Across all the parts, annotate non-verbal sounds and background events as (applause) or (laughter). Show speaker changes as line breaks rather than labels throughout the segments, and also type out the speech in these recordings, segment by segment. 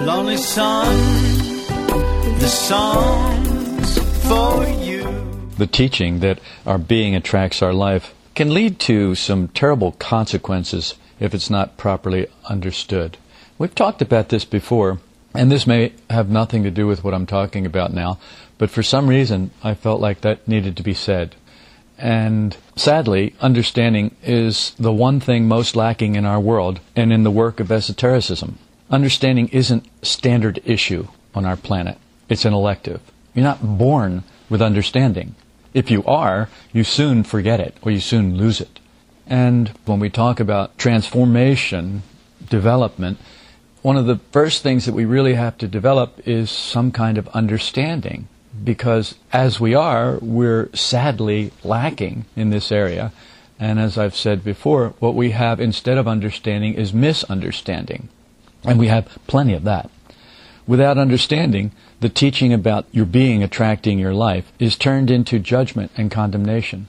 Lonely the songs for you.
The teaching that our being attracts our life can lead to some terrible consequences if it's not properly understood. We've talked about this before, and this may have nothing to do with what I'm talking about now, but for some reason I felt like that needed to be said. And sadly, understanding is the one thing most lacking in our world and in the work of esotericism. Understanding isn't standard issue on our planet. It's an elective. You're not born with understanding. If you are, you soon forget it or you soon lose it. And when we talk about transformation, development, one of the first things that we really have to develop is some kind of understanding because as we are, we're sadly lacking in this area. And as I've said before, what we have instead of understanding is misunderstanding. And we have plenty of that. Without understanding, the teaching about your being attracting your life is turned into judgment and condemnation.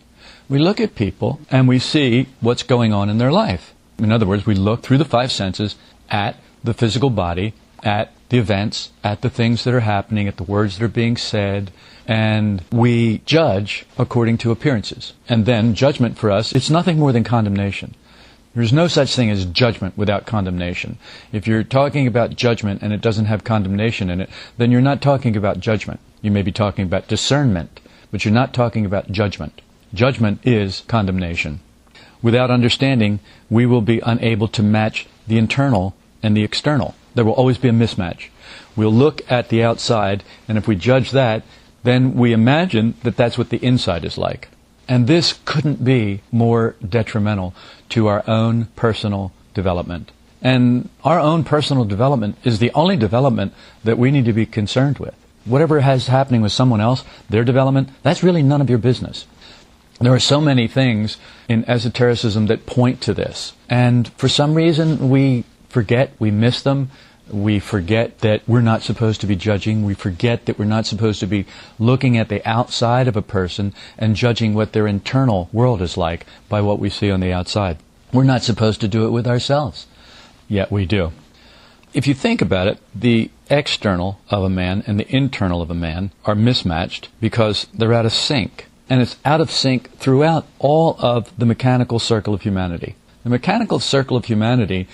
We look at people and we see what's going on in their life. In other words, we look through the five senses at the physical body, at the events, at the things that are happening, at the words that are being said, and we judge according to appearances. And then judgment for us, it's nothing more than condemnation. There's no such thing as judgment without condemnation. If you're talking about judgment and it doesn't have condemnation in it, then you're not talking about judgment. You may be talking about discernment, but you're not talking about judgment. Judgment is condemnation. Without understanding, we will be unable to match the internal and the external. There will always be a mismatch. We'll look at the outside, and if we judge that, then we imagine that that's what the inside is like. And this couldn't be more detrimental to our own personal development. And our own personal development is the only development that we need to be concerned with. Whatever has happening with someone else, their development, that's really none of your business. There are so many things in esotericism that point to this. And for some reason, we forget, we miss them. We forget that we're not supposed to be judging. We forget that we're not supposed to be looking at the outside of a person and judging what their internal world is like by what we see on the outside. We're not supposed to do it with ourselves. Yet we do. If you think about it, the external of a man and the internal of a man are mismatched because they're out of sync. And it's out of sync throughout all of the mechanical circle of humanity. The mechanical circle of humanity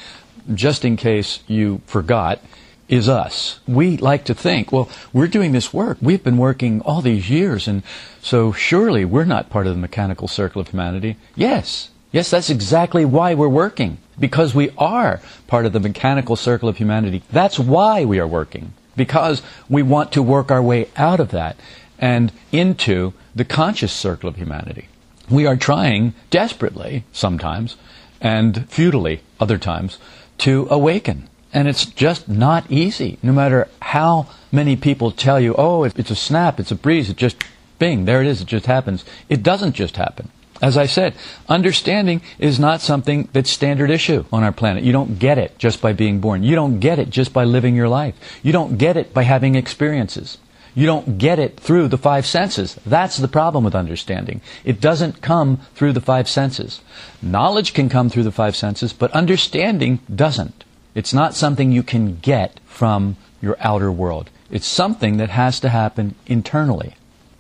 just in case you forgot, is us. We like to think, well, we're doing this work. We've been working all these years, and so surely we're not part of the mechanical circle of humanity. Yes. Yes, that's exactly why we're working. Because we are part of the mechanical circle of humanity. That's why we are working. Because we want to work our way out of that and into the conscious circle of humanity. We are trying desperately, sometimes, and futilely, other times, to awaken. And it's just not easy, no matter how many people tell you, oh, it's a snap, it's a breeze, it just, bing, there it is, it just happens. It doesn't just happen. As I said, understanding is not something that's standard issue on our planet. You don't get it just by being born. You don't get it just by living your life. You don't get it by having experiences. You don't get it through the five senses. That's the problem with understanding. It doesn't come through the five senses. Knowledge can come through the five senses, but understanding doesn't. It's not something you can get from your outer world. It's something that has to happen internally.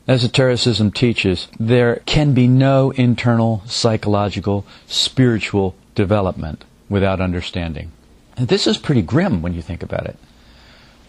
Esotericism teaches there can be no internal psychological, spiritual development without understanding. And this is pretty grim when you think about it.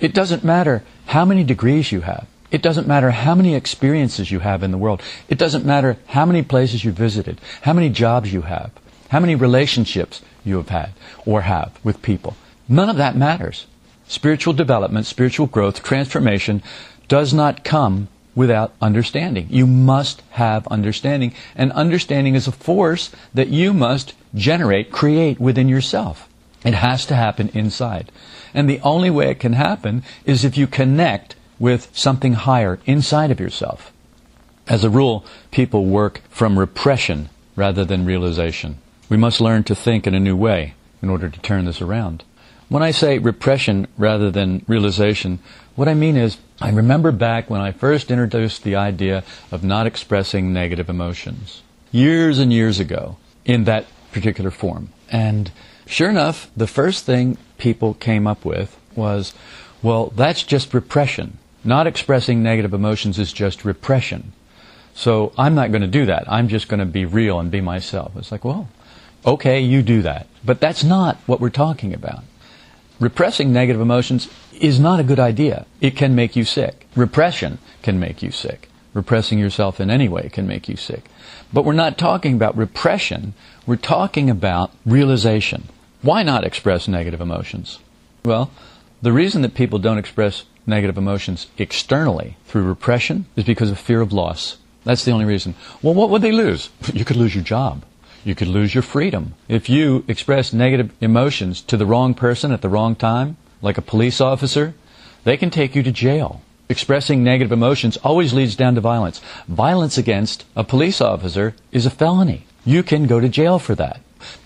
It doesn't matter how many degrees you have. It doesn't matter how many experiences you have in the world. It doesn't matter how many places you've visited, how many jobs you have, how many relationships you have had or have with people. None of that matters. Spiritual development, spiritual growth, transformation does not come without understanding. You must have understanding. And understanding is a force that you must generate, create within yourself. It has to happen inside. And the only way it can happen is if you connect with something higher inside of yourself. As a rule, people work from repression rather than realization. We must learn to think in a new way in order to turn this around. When I say repression rather than realization, what I mean is I remember back when I first introduced the idea of not expressing negative emotions. Years and years ago in that particular form. And Sure enough, the first thing people came up with was, well, that's just repression. Not expressing negative emotions is just repression. So I'm not going to do that. I'm just going to be real and be myself. It's like, well, okay, you do that. But that's not what we're talking about. Repressing negative emotions is not a good idea. It can make you sick. Repression can make you sick. Repressing yourself in any way can make you sick. But we're not talking about repression. We're talking about realization. Why not express negative emotions? Well, the reason that people don't express negative emotions externally through repression is because of fear of loss. That's the only reason. Well, what would they lose? You could lose your job. You could lose your freedom. If you express negative emotions to the wrong person at the wrong time, like a police officer, they can take you to jail. Expressing negative emotions always leads down to violence. Violence against a police officer is a felony. You can go to jail for that.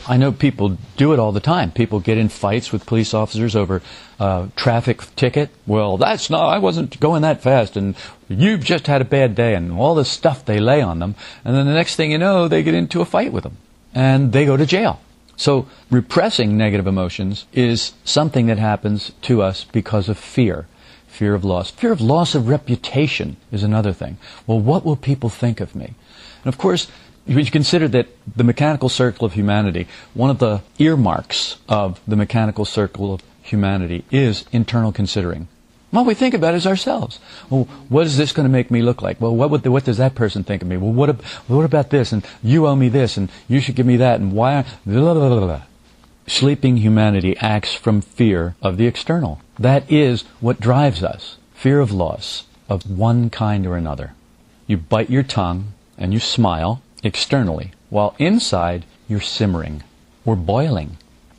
I know people do it all the time. People get in fights with police officers over a traffic ticket. Well, that's not, I wasn't going that fast, and you've just had a bad day, and all this stuff they lay on them. And then the next thing you know, they get into a fight with them and they go to jail. So repressing negative emotions is something that happens to us because of fear. Fear of loss. Fear of loss of reputation is another thing. Well, what will people think of me? And of course, you consider that the mechanical circle of humanity, one of the earmarks of the mechanical circle of humanity is internal considering. What we think about is ourselves. Well, what is this going to make me look like? Well, what, the, what does that person think of me? Well, what, what about this? And you owe me this, and you should give me that, and why? Blah, blah, blah, Sleeping humanity acts from fear of the external. That is what drives us. Fear of loss of one kind or another. You bite your tongue and you smile externally, while inside you're simmering or boiling.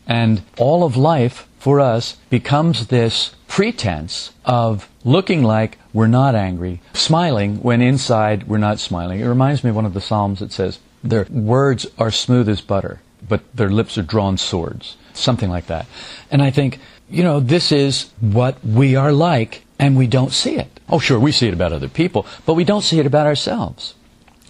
And all of life for us becomes this pretense of looking like we're not angry, smiling when inside we're not smiling. It reminds me of one of the Psalms that says, Their words are smooth as butter, but their lips are drawn swords. Something like that. And I think, you know, this is what we are like, and we don't see it. Oh, sure, we see it about other people, but we don't see it about ourselves.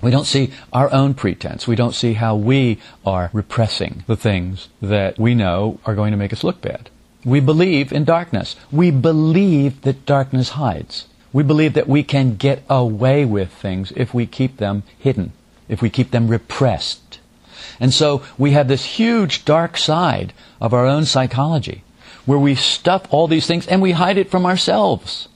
We don't see our own pretense. We don't see how we are repressing the things that we know are going to make us look bad. We believe in darkness. We believe that darkness hides. We believe that we can get away with things if we keep them hidden, if we keep them repressed. And so we have this huge dark side of our own psychology where we stuff all these things and we hide it from ourselves.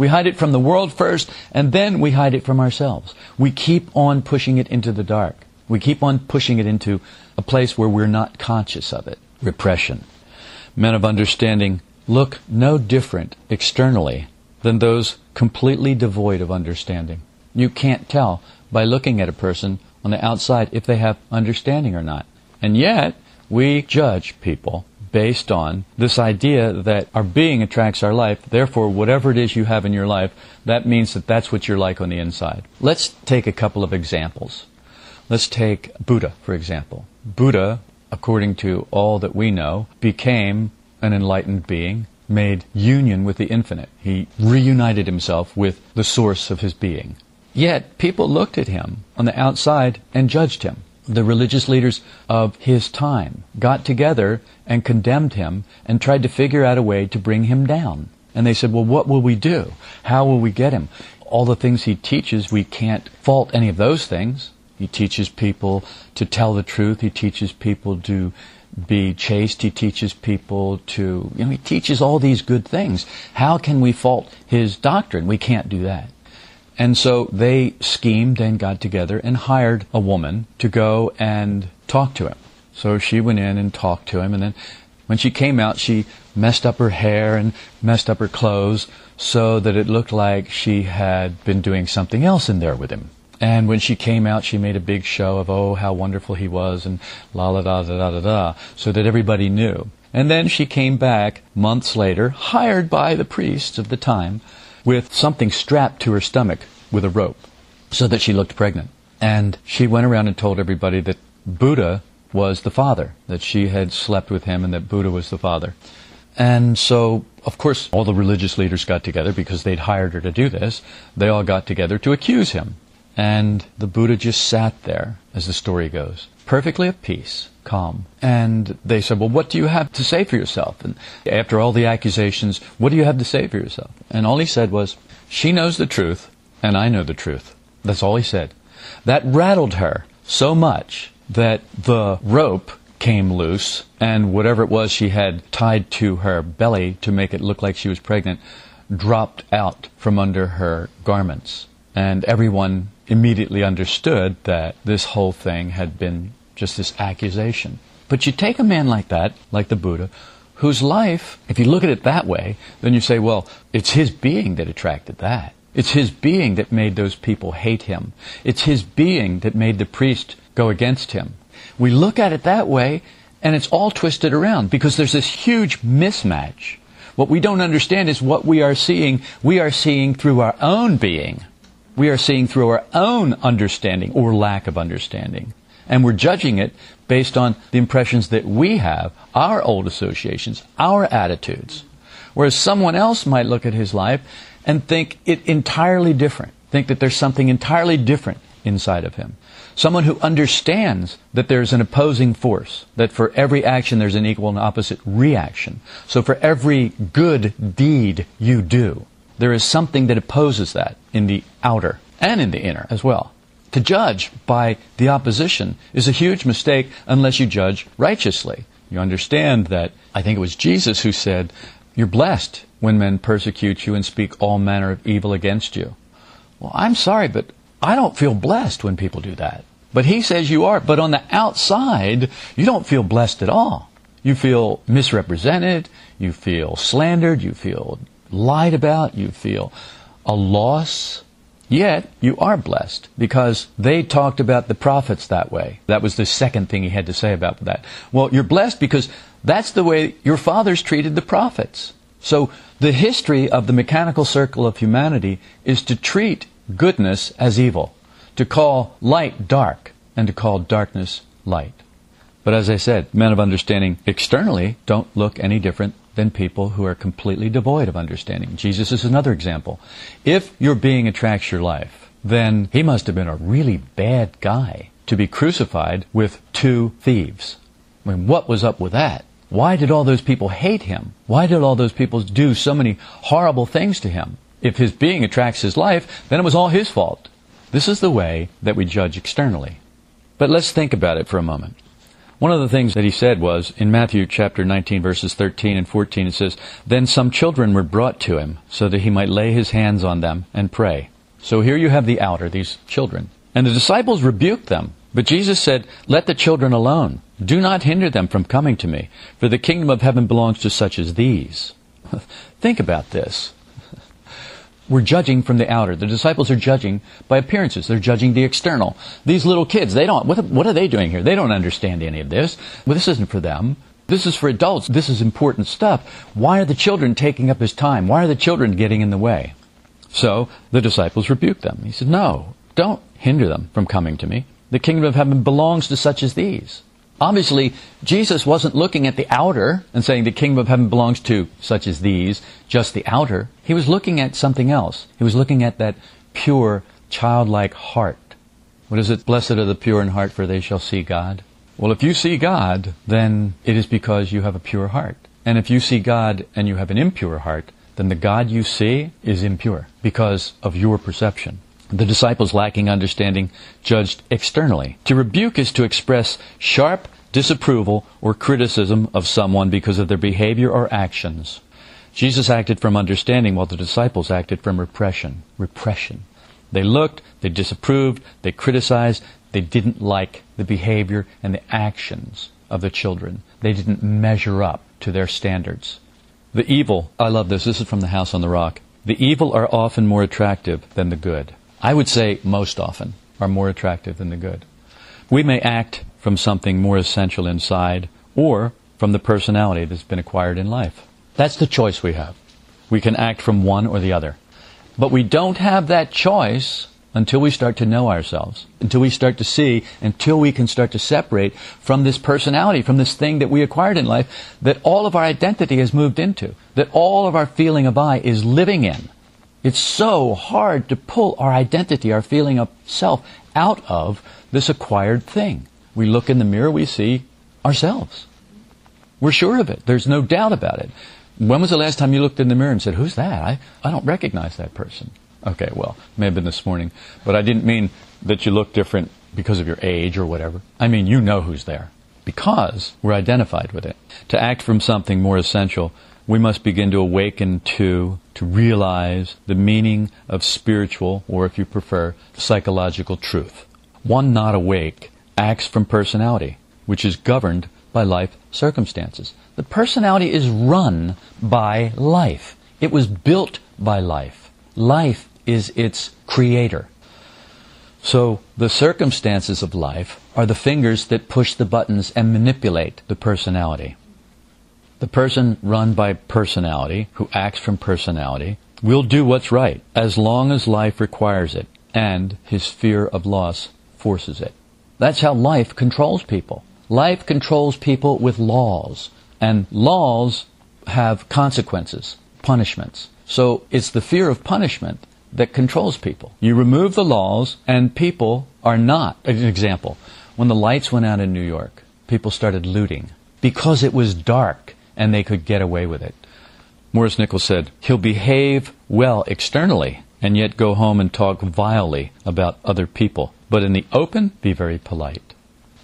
We hide it from the world first, and then we hide it from ourselves. We keep on pushing it into the dark. We keep on pushing it into a place where we're not conscious of it. Repression. Men of understanding look no different externally than those completely devoid of understanding. You can't tell by looking at a person on the outside if they have understanding or not. And yet, we judge people based on this idea that our being attracts our life. Therefore, whatever it is you have in your life, that means that that's what you're like on the inside. Let's take a couple of examples. Let's take Buddha, for example. Buddha, according to all that we know, became an enlightened being, made union with the infinite. He reunited himself with the source of his being. Yet, people looked at him on the outside and judged him the religious leaders of his time got together and condemned him and tried to figure out a way to bring him down. And they said, well, what will we do? How will we get him? All the things he teaches, we can't fault any of those things. He teaches people to tell the truth. He teaches people to be chaste. He teaches people to, you know, he teaches all these good things. How can we fault his doctrine? We can't do that. And so they schemed and got together and hired a woman to go and talk to him. So she went in and talked to him, and then when she came out, she messed up her hair and messed up her clothes so that it looked like she had been doing something else in there with him. And when she came out, she made a big show of, oh, how wonderful he was, and la la da da da da da, so that everybody knew. And then she came back months later, hired by the priests of the time, with something strapped to her stomach with a rope so that she looked pregnant. And she went around and told everybody that Buddha was the father, that she had slept with him and that Buddha was the father. And so, of course, all the religious leaders got together because they'd hired her to do this. They all got together to accuse him. And the Buddha just sat there, as the story goes, perfectly at peace, calm. And they said, Well, what do you have to say for yourself? And after all the accusations, what do you have to say for yourself? And all he said was, She knows the truth, and I know the truth. That's all he said. That rattled her so much that the rope came loose, and whatever it was she had tied to her belly to make it look like she was pregnant dropped out from under her garments. And everyone immediately understood that this whole thing had been just this accusation. But you take a man like that, like the Buddha, whose life, if you look at it that way, then you say, well, it's his being that attracted that. It's his being that made those people hate him. It's his being that made the priest go against him. We look at it that way, and it's all twisted around because there's this huge mismatch. What we don't understand is what we are seeing, we are seeing through our own being. We are seeing through our own understanding or lack of understanding. And we're judging it based on the impressions that we have, our old associations, our attitudes. Whereas someone else might look at his life and think it entirely different, think that there's something entirely different inside of him. Someone who understands that there's an opposing force, that for every action there's an equal and opposite reaction. So for every good deed you do, there is something that opposes that in the outer and in the inner as well. To judge by the opposition is a huge mistake unless you judge righteously. You understand that I think it was Jesus who said, You're blessed when men persecute you and speak all manner of evil against you. Well, I'm sorry, but I don't feel blessed when people do that. But he says you are. But on the outside, you don't feel blessed at all. You feel misrepresented. You feel slandered. You feel lied about. You feel a loss. Yet, you are blessed because they talked about the prophets that way. That was the second thing he had to say about that. Well, you're blessed because that's the way your fathers treated the prophets. So, the history of the mechanical circle of humanity is to treat goodness as evil to call light dark and to call darkness light. But as I said, men of understanding externally don't look any different than people who are completely devoid of understanding. Jesus is another example. If your being attracts your life, then he must have been a really bad guy to be crucified with two thieves. I mean, what was up with that? Why did all those people hate him? Why did all those people do so many horrible things to him? If his being attracts his life, then it was all his fault. This is the way that we judge externally. But let's think about it for a moment. One of the things that he said was in Matthew chapter 19 verses 13 and 14 it says, Then some children were brought to him so that he might lay his hands on them and pray. So here you have the outer, these children. And the disciples rebuked them. But Jesus said, Let the children alone. Do not hinder them from coming to me, for the kingdom of heaven belongs to such as these. (laughs) Think about this. We're judging from the outer. The disciples are judging by appearances. They're judging the external. These little kids, they don't, what, are they doing here? They don't understand any of this. Well, this isn't for them. This is for adults. This is important stuff. Why are the children taking up his time? Why are the children getting in the way? So the disciples rebuked them. He said, No, don't hinder them from coming to me. The kingdom of heaven belongs to such as these. Obviously, Jesus wasn't looking at the outer and saying the kingdom of heaven belongs to such as these, just the outer. He was looking at something else. He was looking at that pure, childlike heart. What is it? Blessed are the pure in heart, for they shall see God. Well, if you see God, then it is because you have a pure heart. And if you see God and you have an impure heart, then the God you see is impure because of your perception. The disciples, lacking understanding, judged externally. To rebuke is to express sharp disapproval or criticism of someone because of their behavior or actions. Jesus acted from understanding while the disciples acted from repression. Repression. They looked, they disapproved, they criticized, they didn't like the behavior and the actions of the children. They didn't measure up to their standards. The evil, I love this, this is from the House on the Rock. The evil are often more attractive than the good. I would say most often are more attractive than the good. We may act from something more essential inside or from the personality that's been acquired in life. That's the choice we have. We can act from one or the other. But we don't have that choice until we start to know ourselves, until we start to see, until we can start to separate from this personality, from this thing that we acquired in life, that all of our identity has moved into, that all of our feeling of I is living in. It's so hard to pull our identity, our feeling of self, out of this acquired thing. we look in the mirror, we see ourselves. We're sure of it. There's no doubt about it. When was the last time you looked in the mirror and said, Who's that? I, I don't recognize that person. Okay, well, may have been this morning. But I didn't mean that you look different because of your age or whatever. I mean, you know who's there because we're identified with it. To act from something more essential, we must begin to awaken to, to realize the meaning of spiritual, or if you prefer, psychological truth. One not awake acts from personality, which is governed by life circumstances. The personality is run by life. It was built by life. Life is its creator. So the circumstances of life are the fingers that push the buttons and manipulate the personality. The person run by personality, who acts from personality, will do what's right as long as life requires it and his fear of loss forces it. That's how life controls people. Life controls people with laws, and laws have consequences, punishments. So it's the fear of punishment that controls people. You remove the laws, and people are not. An example when the lights went out in New York, people started looting because it was dark and they could get away with it. Maurice Nicoll said, He'll behave well externally and yet go home and talk vilely about other people. But in the open, be very polite.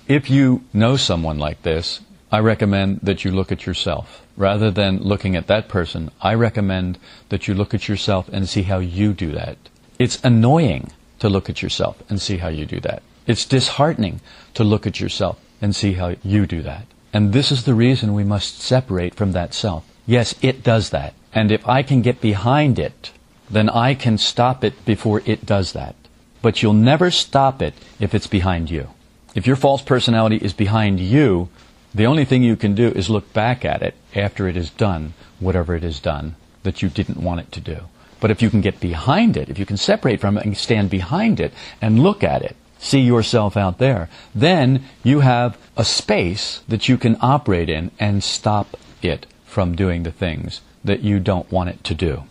If you know someone like this, I recommend that you look at yourself. Rather than looking at that person, I recommend that you look at yourself and see how you do that. It's annoying to look at yourself and see how you do that. It's disheartening to look at yourself and see how you do that. And this is the reason we must separate from that self. Yes, it does that. And if I can get behind it, then I can stop it before it does that. But you'll never stop it if it's behind you. If your false personality is behind you, the only thing you can do is look back at it after it is done, whatever it has done that you didn't want it to do. But if you can get behind it, if you can separate from it and stand behind it and look at it, see yourself out there, then you have a space that you can operate in and stop it from doing the things that you don't want it to do.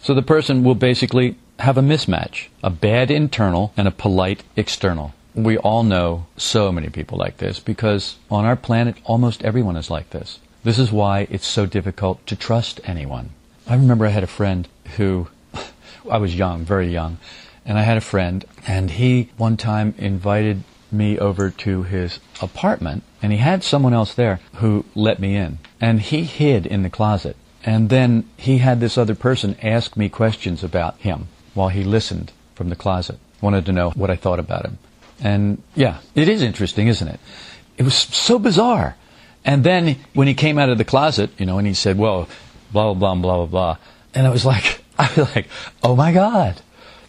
So the person will basically have a mismatch, a bad internal and a polite external. We all know so many people like this because on our planet, almost everyone is like this. This is why it's so difficult to trust anyone. I remember I had a friend who, (laughs) I was young, very young, and I had a friend, and he one time invited me over to his apartment, and he had someone else there who let me in. And he hid in the closet. And then he had this other person ask me questions about him while he listened from the closet. Wanted to know what I thought about him. And yeah, it is interesting, isn't it? It was so bizarre. And then when he came out of the closet, you know, and he said, well, blah, blah, blah, blah, blah, blah. And I was like, (laughs) I was like, oh my God,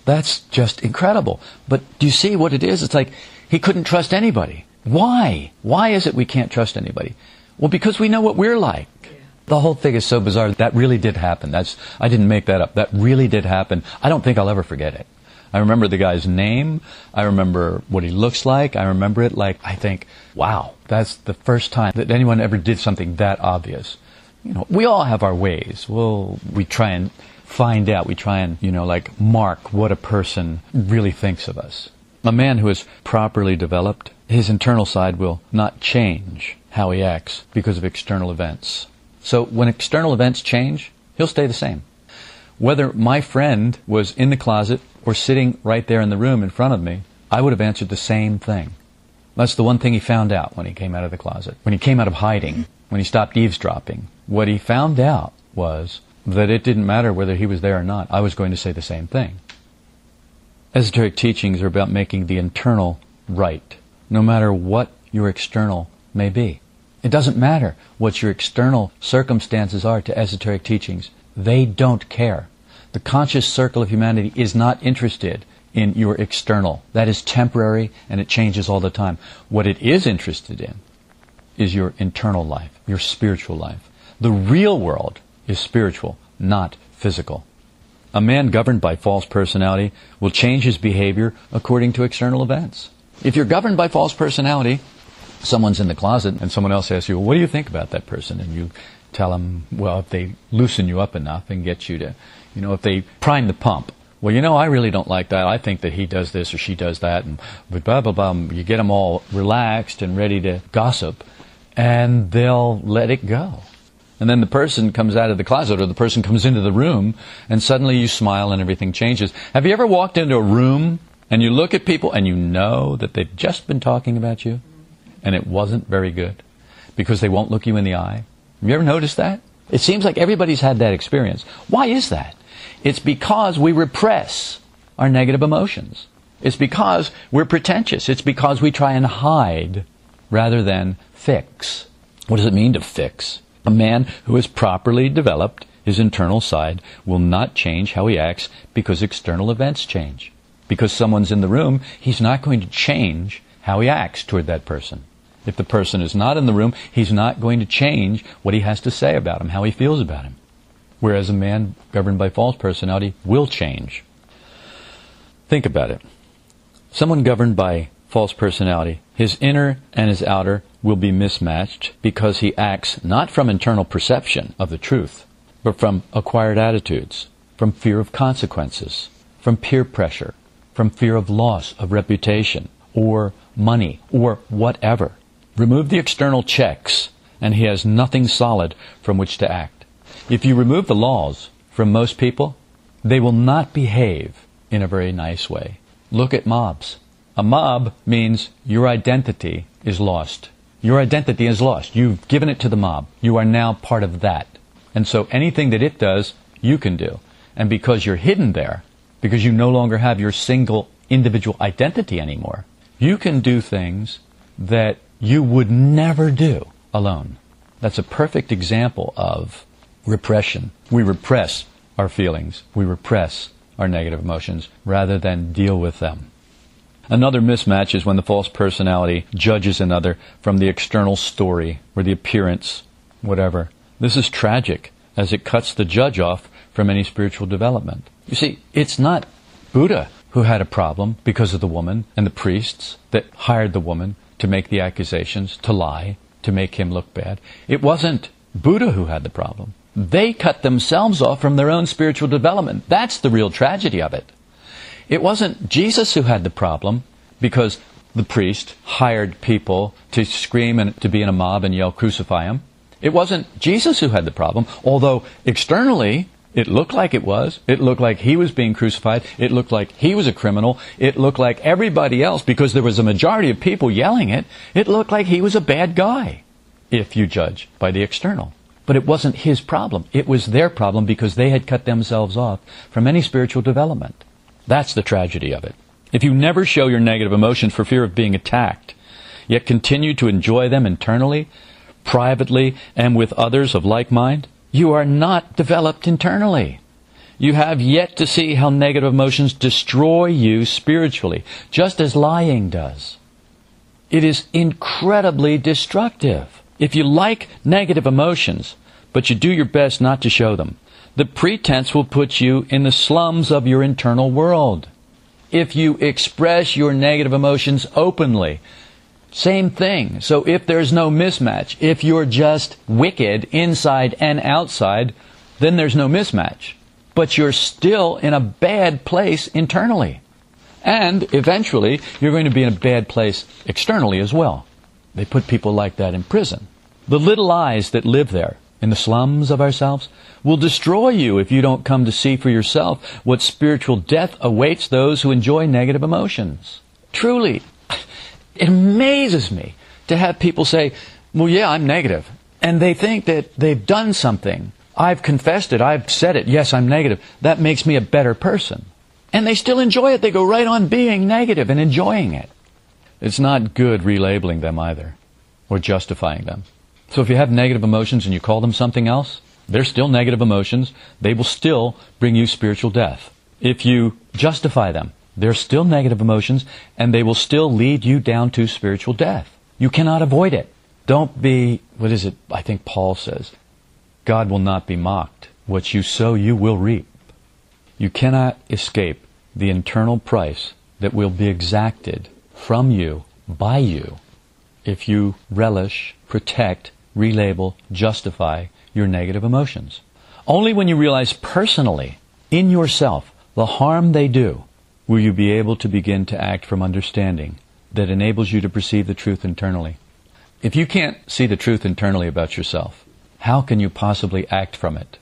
that's just incredible. But do you see what it is? It's like he couldn't trust anybody. Why? Why is it we can't trust anybody? Well, because we know what we're like. The whole thing is so bizarre. That really did happen. That's, I didn't make that up. That really did happen. I don't think I'll ever forget it. I remember the guy's name. I remember what he looks like. I remember it like I think, wow, that's the first time that anyone ever did something that obvious. You know, we all have our ways. Well, we try and find out. We try and, you know, like mark what a person really thinks of us. A man who is properly developed, his internal side will not change how he acts because of external events. So when external events change, he'll stay the same. Whether my friend was in the closet or sitting right there in the room in front of me, I would have answered the same thing. That's the one thing he found out when he came out of the closet. When he came out of hiding, when he stopped eavesdropping, what he found out was that it didn't matter whether he was there or not. I was going to say the same thing. Esoteric teachings are about making the internal right, no matter what your external may be. It doesn't matter what your external circumstances are to esoteric teachings. They don't care. The conscious circle of humanity is not interested in your external. That is temporary and it changes all the time. What it is interested in is your internal life, your spiritual life. The real world is spiritual, not physical. A man governed by false personality will change his behavior according to external events. If you're governed by false personality, someone's in the closet and someone else asks you, well, what do you think about that person? And you tell them, well, if they loosen you up enough and get you to you know, if they prime the pump, Well, you know, I really don't like that. I think that he does this or she does that, and blah blah blah. You get them all relaxed and ready to gossip, and they'll let it go. And then the person comes out of the closet or the person comes into the room and suddenly you smile and everything changes. Have you ever walked into a room and you look at people and you know that they've just been talking about you and it wasn't very good because they won't look you in the eye? Have you ever noticed that? It seems like everybody's had that experience. Why is that? It's because we repress our negative emotions. It's because we're pretentious. It's because we try and hide rather than fix. What does it mean to fix? A man who has properly developed his internal side will not change how he acts because external events change. Because someone's in the room, he's not going to change how he acts toward that person. If the person is not in the room, he's not going to change what he has to say about him, how he feels about him. Whereas a man governed by false personality will change. Think about it. Someone governed by false personality, his inner and his outer will be mismatched because he acts not from internal perception of the truth, but from acquired attitudes, from fear of consequences, from peer pressure, from fear of loss of reputation, or money, or whatever. Remove the external checks, and he has nothing solid from which to act. If you remove the laws from most people, they will not behave in a very nice way. Look at mobs. A mob means your identity is lost. Your identity is lost. You've given it to the mob. You are now part of that. And so anything that it does, you can do. And because you're hidden there, because you no longer have your single individual identity anymore, you can do things that you would never do alone. That's a perfect example of repression. We repress our feelings. We repress our negative emotions rather than deal with them. Another mismatch is when the false personality judges another from the external story or the appearance, whatever. This is tragic as it cuts the judge off from any spiritual development. You see, it's not Buddha who had a problem because of the woman and the priests that hired the woman to make the accusations, to lie, to make him look bad. It wasn't Buddha who had the problem. They cut themselves off from their own spiritual development. That's the real tragedy of it. It wasn't Jesus who had the problem because the priest hired people to scream and to be in a mob and yell, crucify him. It wasn't Jesus who had the problem, although externally it looked like it was. It looked like he was being crucified. It looked like he was a criminal. It looked like everybody else, because there was a majority of people yelling it, it looked like he was a bad guy, if you judge by the external. But it wasn't his problem. It was their problem because they had cut themselves off from any spiritual development. That's the tragedy of it. If you never show your negative emotions for fear of being attacked, yet continue to enjoy them internally, privately, and with others of like mind, you are not developed internally. You have yet to see how negative emotions destroy you spiritually, just as lying does. It is incredibly destructive. If you like negative emotions, but you do your best not to show them, the pretense will put you in the slums of your internal world. If you express your negative emotions openly, same thing. So if there's no mismatch, if you're just wicked inside and outside, then there's no mismatch. But you're still in a bad place internally. And eventually, you're going to be in a bad place externally as well. They put people like that in prison. The little eyes that live there in the slums of ourselves will destroy you if you don't come to see for yourself what spiritual death awaits those who enjoy negative emotions. Truly, it amazes me to have people say, well, yeah, I'm negative. And they think that they've done something. I've confessed it. I've said it. Yes, I'm negative. That makes me a better person. And they still enjoy it. They go right on being negative and enjoying it. It's not good relabeling them either or justifying them. So if you have negative emotions and you call them something else, they're still negative emotions. They will still bring you spiritual death. If you justify them, they're still negative emotions and they will still lead you down to spiritual death. You cannot avoid it. Don't be, what is it? I think Paul says, God will not be mocked. What you sow, you will reap. You cannot escape the internal price that will be exacted from you by you if you relish, protect, relabel, justify your negative emotions. Only when you realize personally, in yourself, the harm they do, will you be able to begin to act from understanding that enables you to perceive the truth internally. If you can't see the truth internally about yourself, how can you possibly act from it?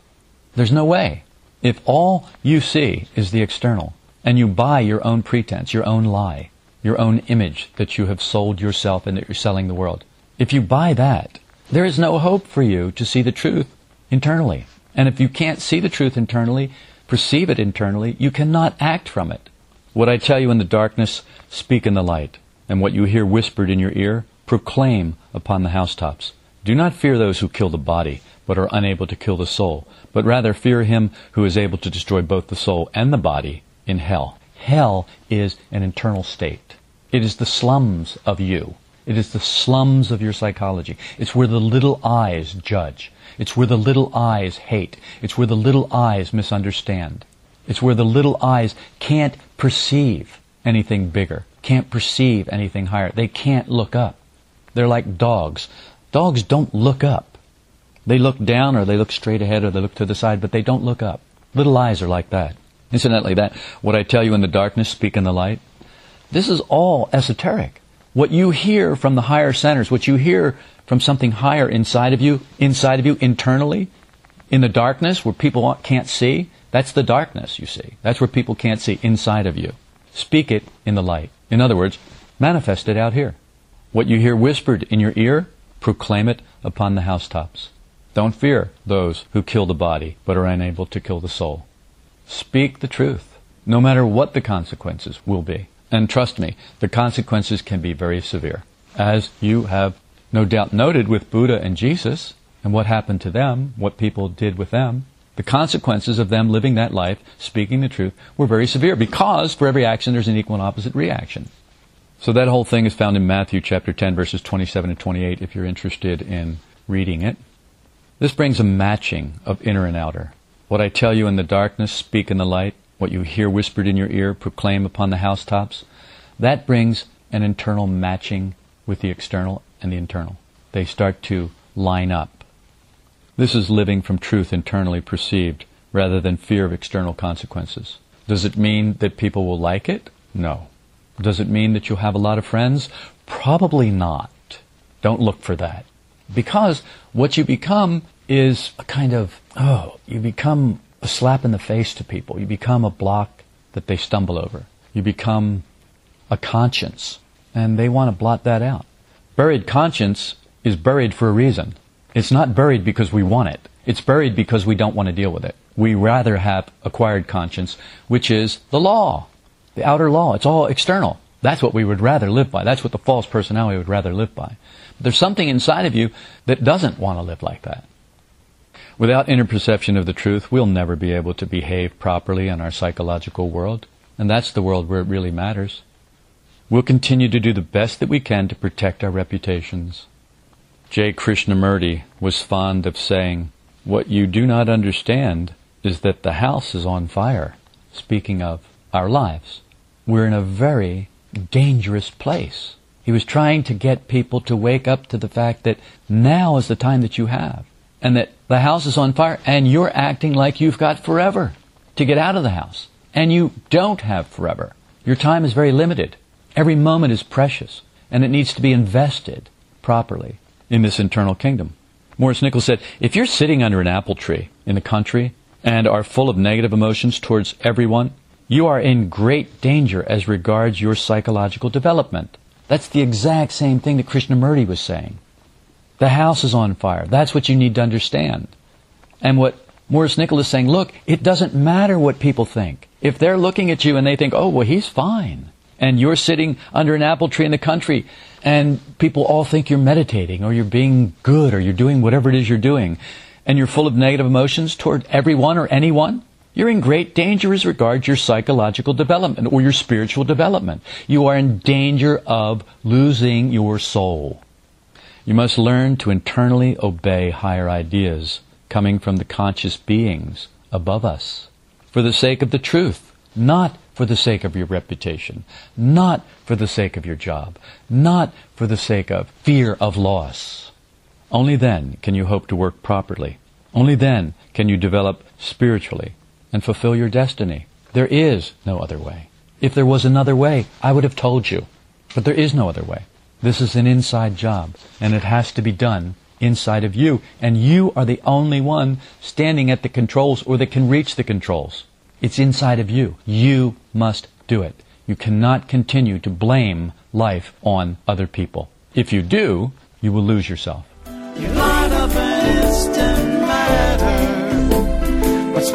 There's no way. If all you see is the external, and you buy your own pretense, your own lie, your own image that you have sold yourself and that you're selling the world, if you buy that, there is no hope for you to see the truth internally. And if you can't see the truth internally, perceive it internally, you cannot act from it. What I tell you in the darkness, speak in the light. And what you hear whispered in your ear, proclaim upon the housetops. Do not fear those who kill the body, but are unable to kill the soul, but rather fear him who is able to destroy both the soul and the body in hell. Hell is an internal state. It is the slums of you. It is the slums of your psychology. It's where the little eyes judge. It's where the little eyes hate. It's where the little eyes misunderstand. It's where the little eyes can't perceive anything bigger, can't perceive anything higher. They can't look up. They're like dogs. Dogs don't look up. They look down or they look straight ahead or they look to the side, but they don't look up. Little eyes are like that. Incidentally, that what I tell you in the darkness, speak in the light. This is all esoteric. What you hear from the higher centers, what you hear from something higher inside of you, inside of you internally, in the darkness where people can't see, that's the darkness, you see. That's where people can't see inside of you. Speak it in the light. In other words, manifest it out here. What you hear whispered in your ear, proclaim it upon the housetops. Don't fear those who kill the body but are unable to kill the soul. Speak the truth, no matter what the consequences will be. And trust me, the consequences can be very severe. As you have no doubt noted with Buddha and Jesus and what happened to them, what people did with them, the consequences of them living that life, speaking the truth, were very severe because for every action there's an equal and opposite reaction. So that whole thing is found in Matthew chapter 10 verses 27 and 28 if you're interested in reading it. This brings a matching of inner and outer. What I tell you in the darkness, speak in the light. What you hear whispered in your ear, proclaim upon the housetops. That brings an internal matching with the external and the internal. They start to line up. This is living from truth internally perceived rather than fear of external consequences. Does it mean that people will like it? No. Does it mean that you'll have a lot of friends? Probably not. Don't look for that. Because what you become is a kind of, oh, you become a slap in the face to people. You become a block that they stumble over. You become a conscience. And they want to blot that out. Buried conscience is buried for a reason. It's not buried because we want it. It's buried because we don't want to deal with it. We rather have acquired conscience, which is the law, the outer law. It's all external. That's what we would rather live by. That's what the false personality would rather live by. But there's something inside of you that doesn't want to live like that. Without inner perception of the truth, we'll never be able to behave properly in our psychological world. And that's the world where it really matters. We'll continue to do the best that we can to protect our reputations. J. Krishnamurti was fond of saying, What you do not understand is that the house is on fire. Speaking of our lives, we're in a very dangerous place. He was trying to get people to wake up to the fact that now is the time that you have, and that the house is on fire, and you're acting like you've got forever to get out of the house. And you don't have forever. Your time is very limited. Every moment is precious, and it needs to be invested properly in this internal kingdom. Maurice Nicoll said, if you're sitting under an apple tree in the country and are full of negative emotions towards everyone, you are in great danger as regards your psychological development. That's the exact same thing that Krishnamurti was saying. The house is on fire. That's what you need to understand. And what Maurice Nicoll is saying, look, it doesn't matter what people think. If they're looking at you and they think, oh, well, he's fine, and you're sitting under an apple tree in the country and people all think you're meditating or you're being good or you're doing whatever it is you're doing and you're full of negative emotions toward everyone or anyone, you're in great danger as regards your psychological development or your spiritual development. You are in danger of losing your soul. You must learn to internally obey higher ideas coming from the conscious beings above us for the sake of the truth, not for the sake of your reputation, not for the sake of your job, not for the sake of fear of loss. Only then can you hope to work properly. Only then can you develop spiritually and fulfill your destiny. There is no other way. If there was another way, I would have told you. But there is no other way. This is an inside job, and it has to be done inside of you. And you are the only one standing at the controls or that can reach the controls. It's inside of you. You must do it. You cannot continue to blame life on other people. If you do, you will lose yourself.
You line up an instant matter. What's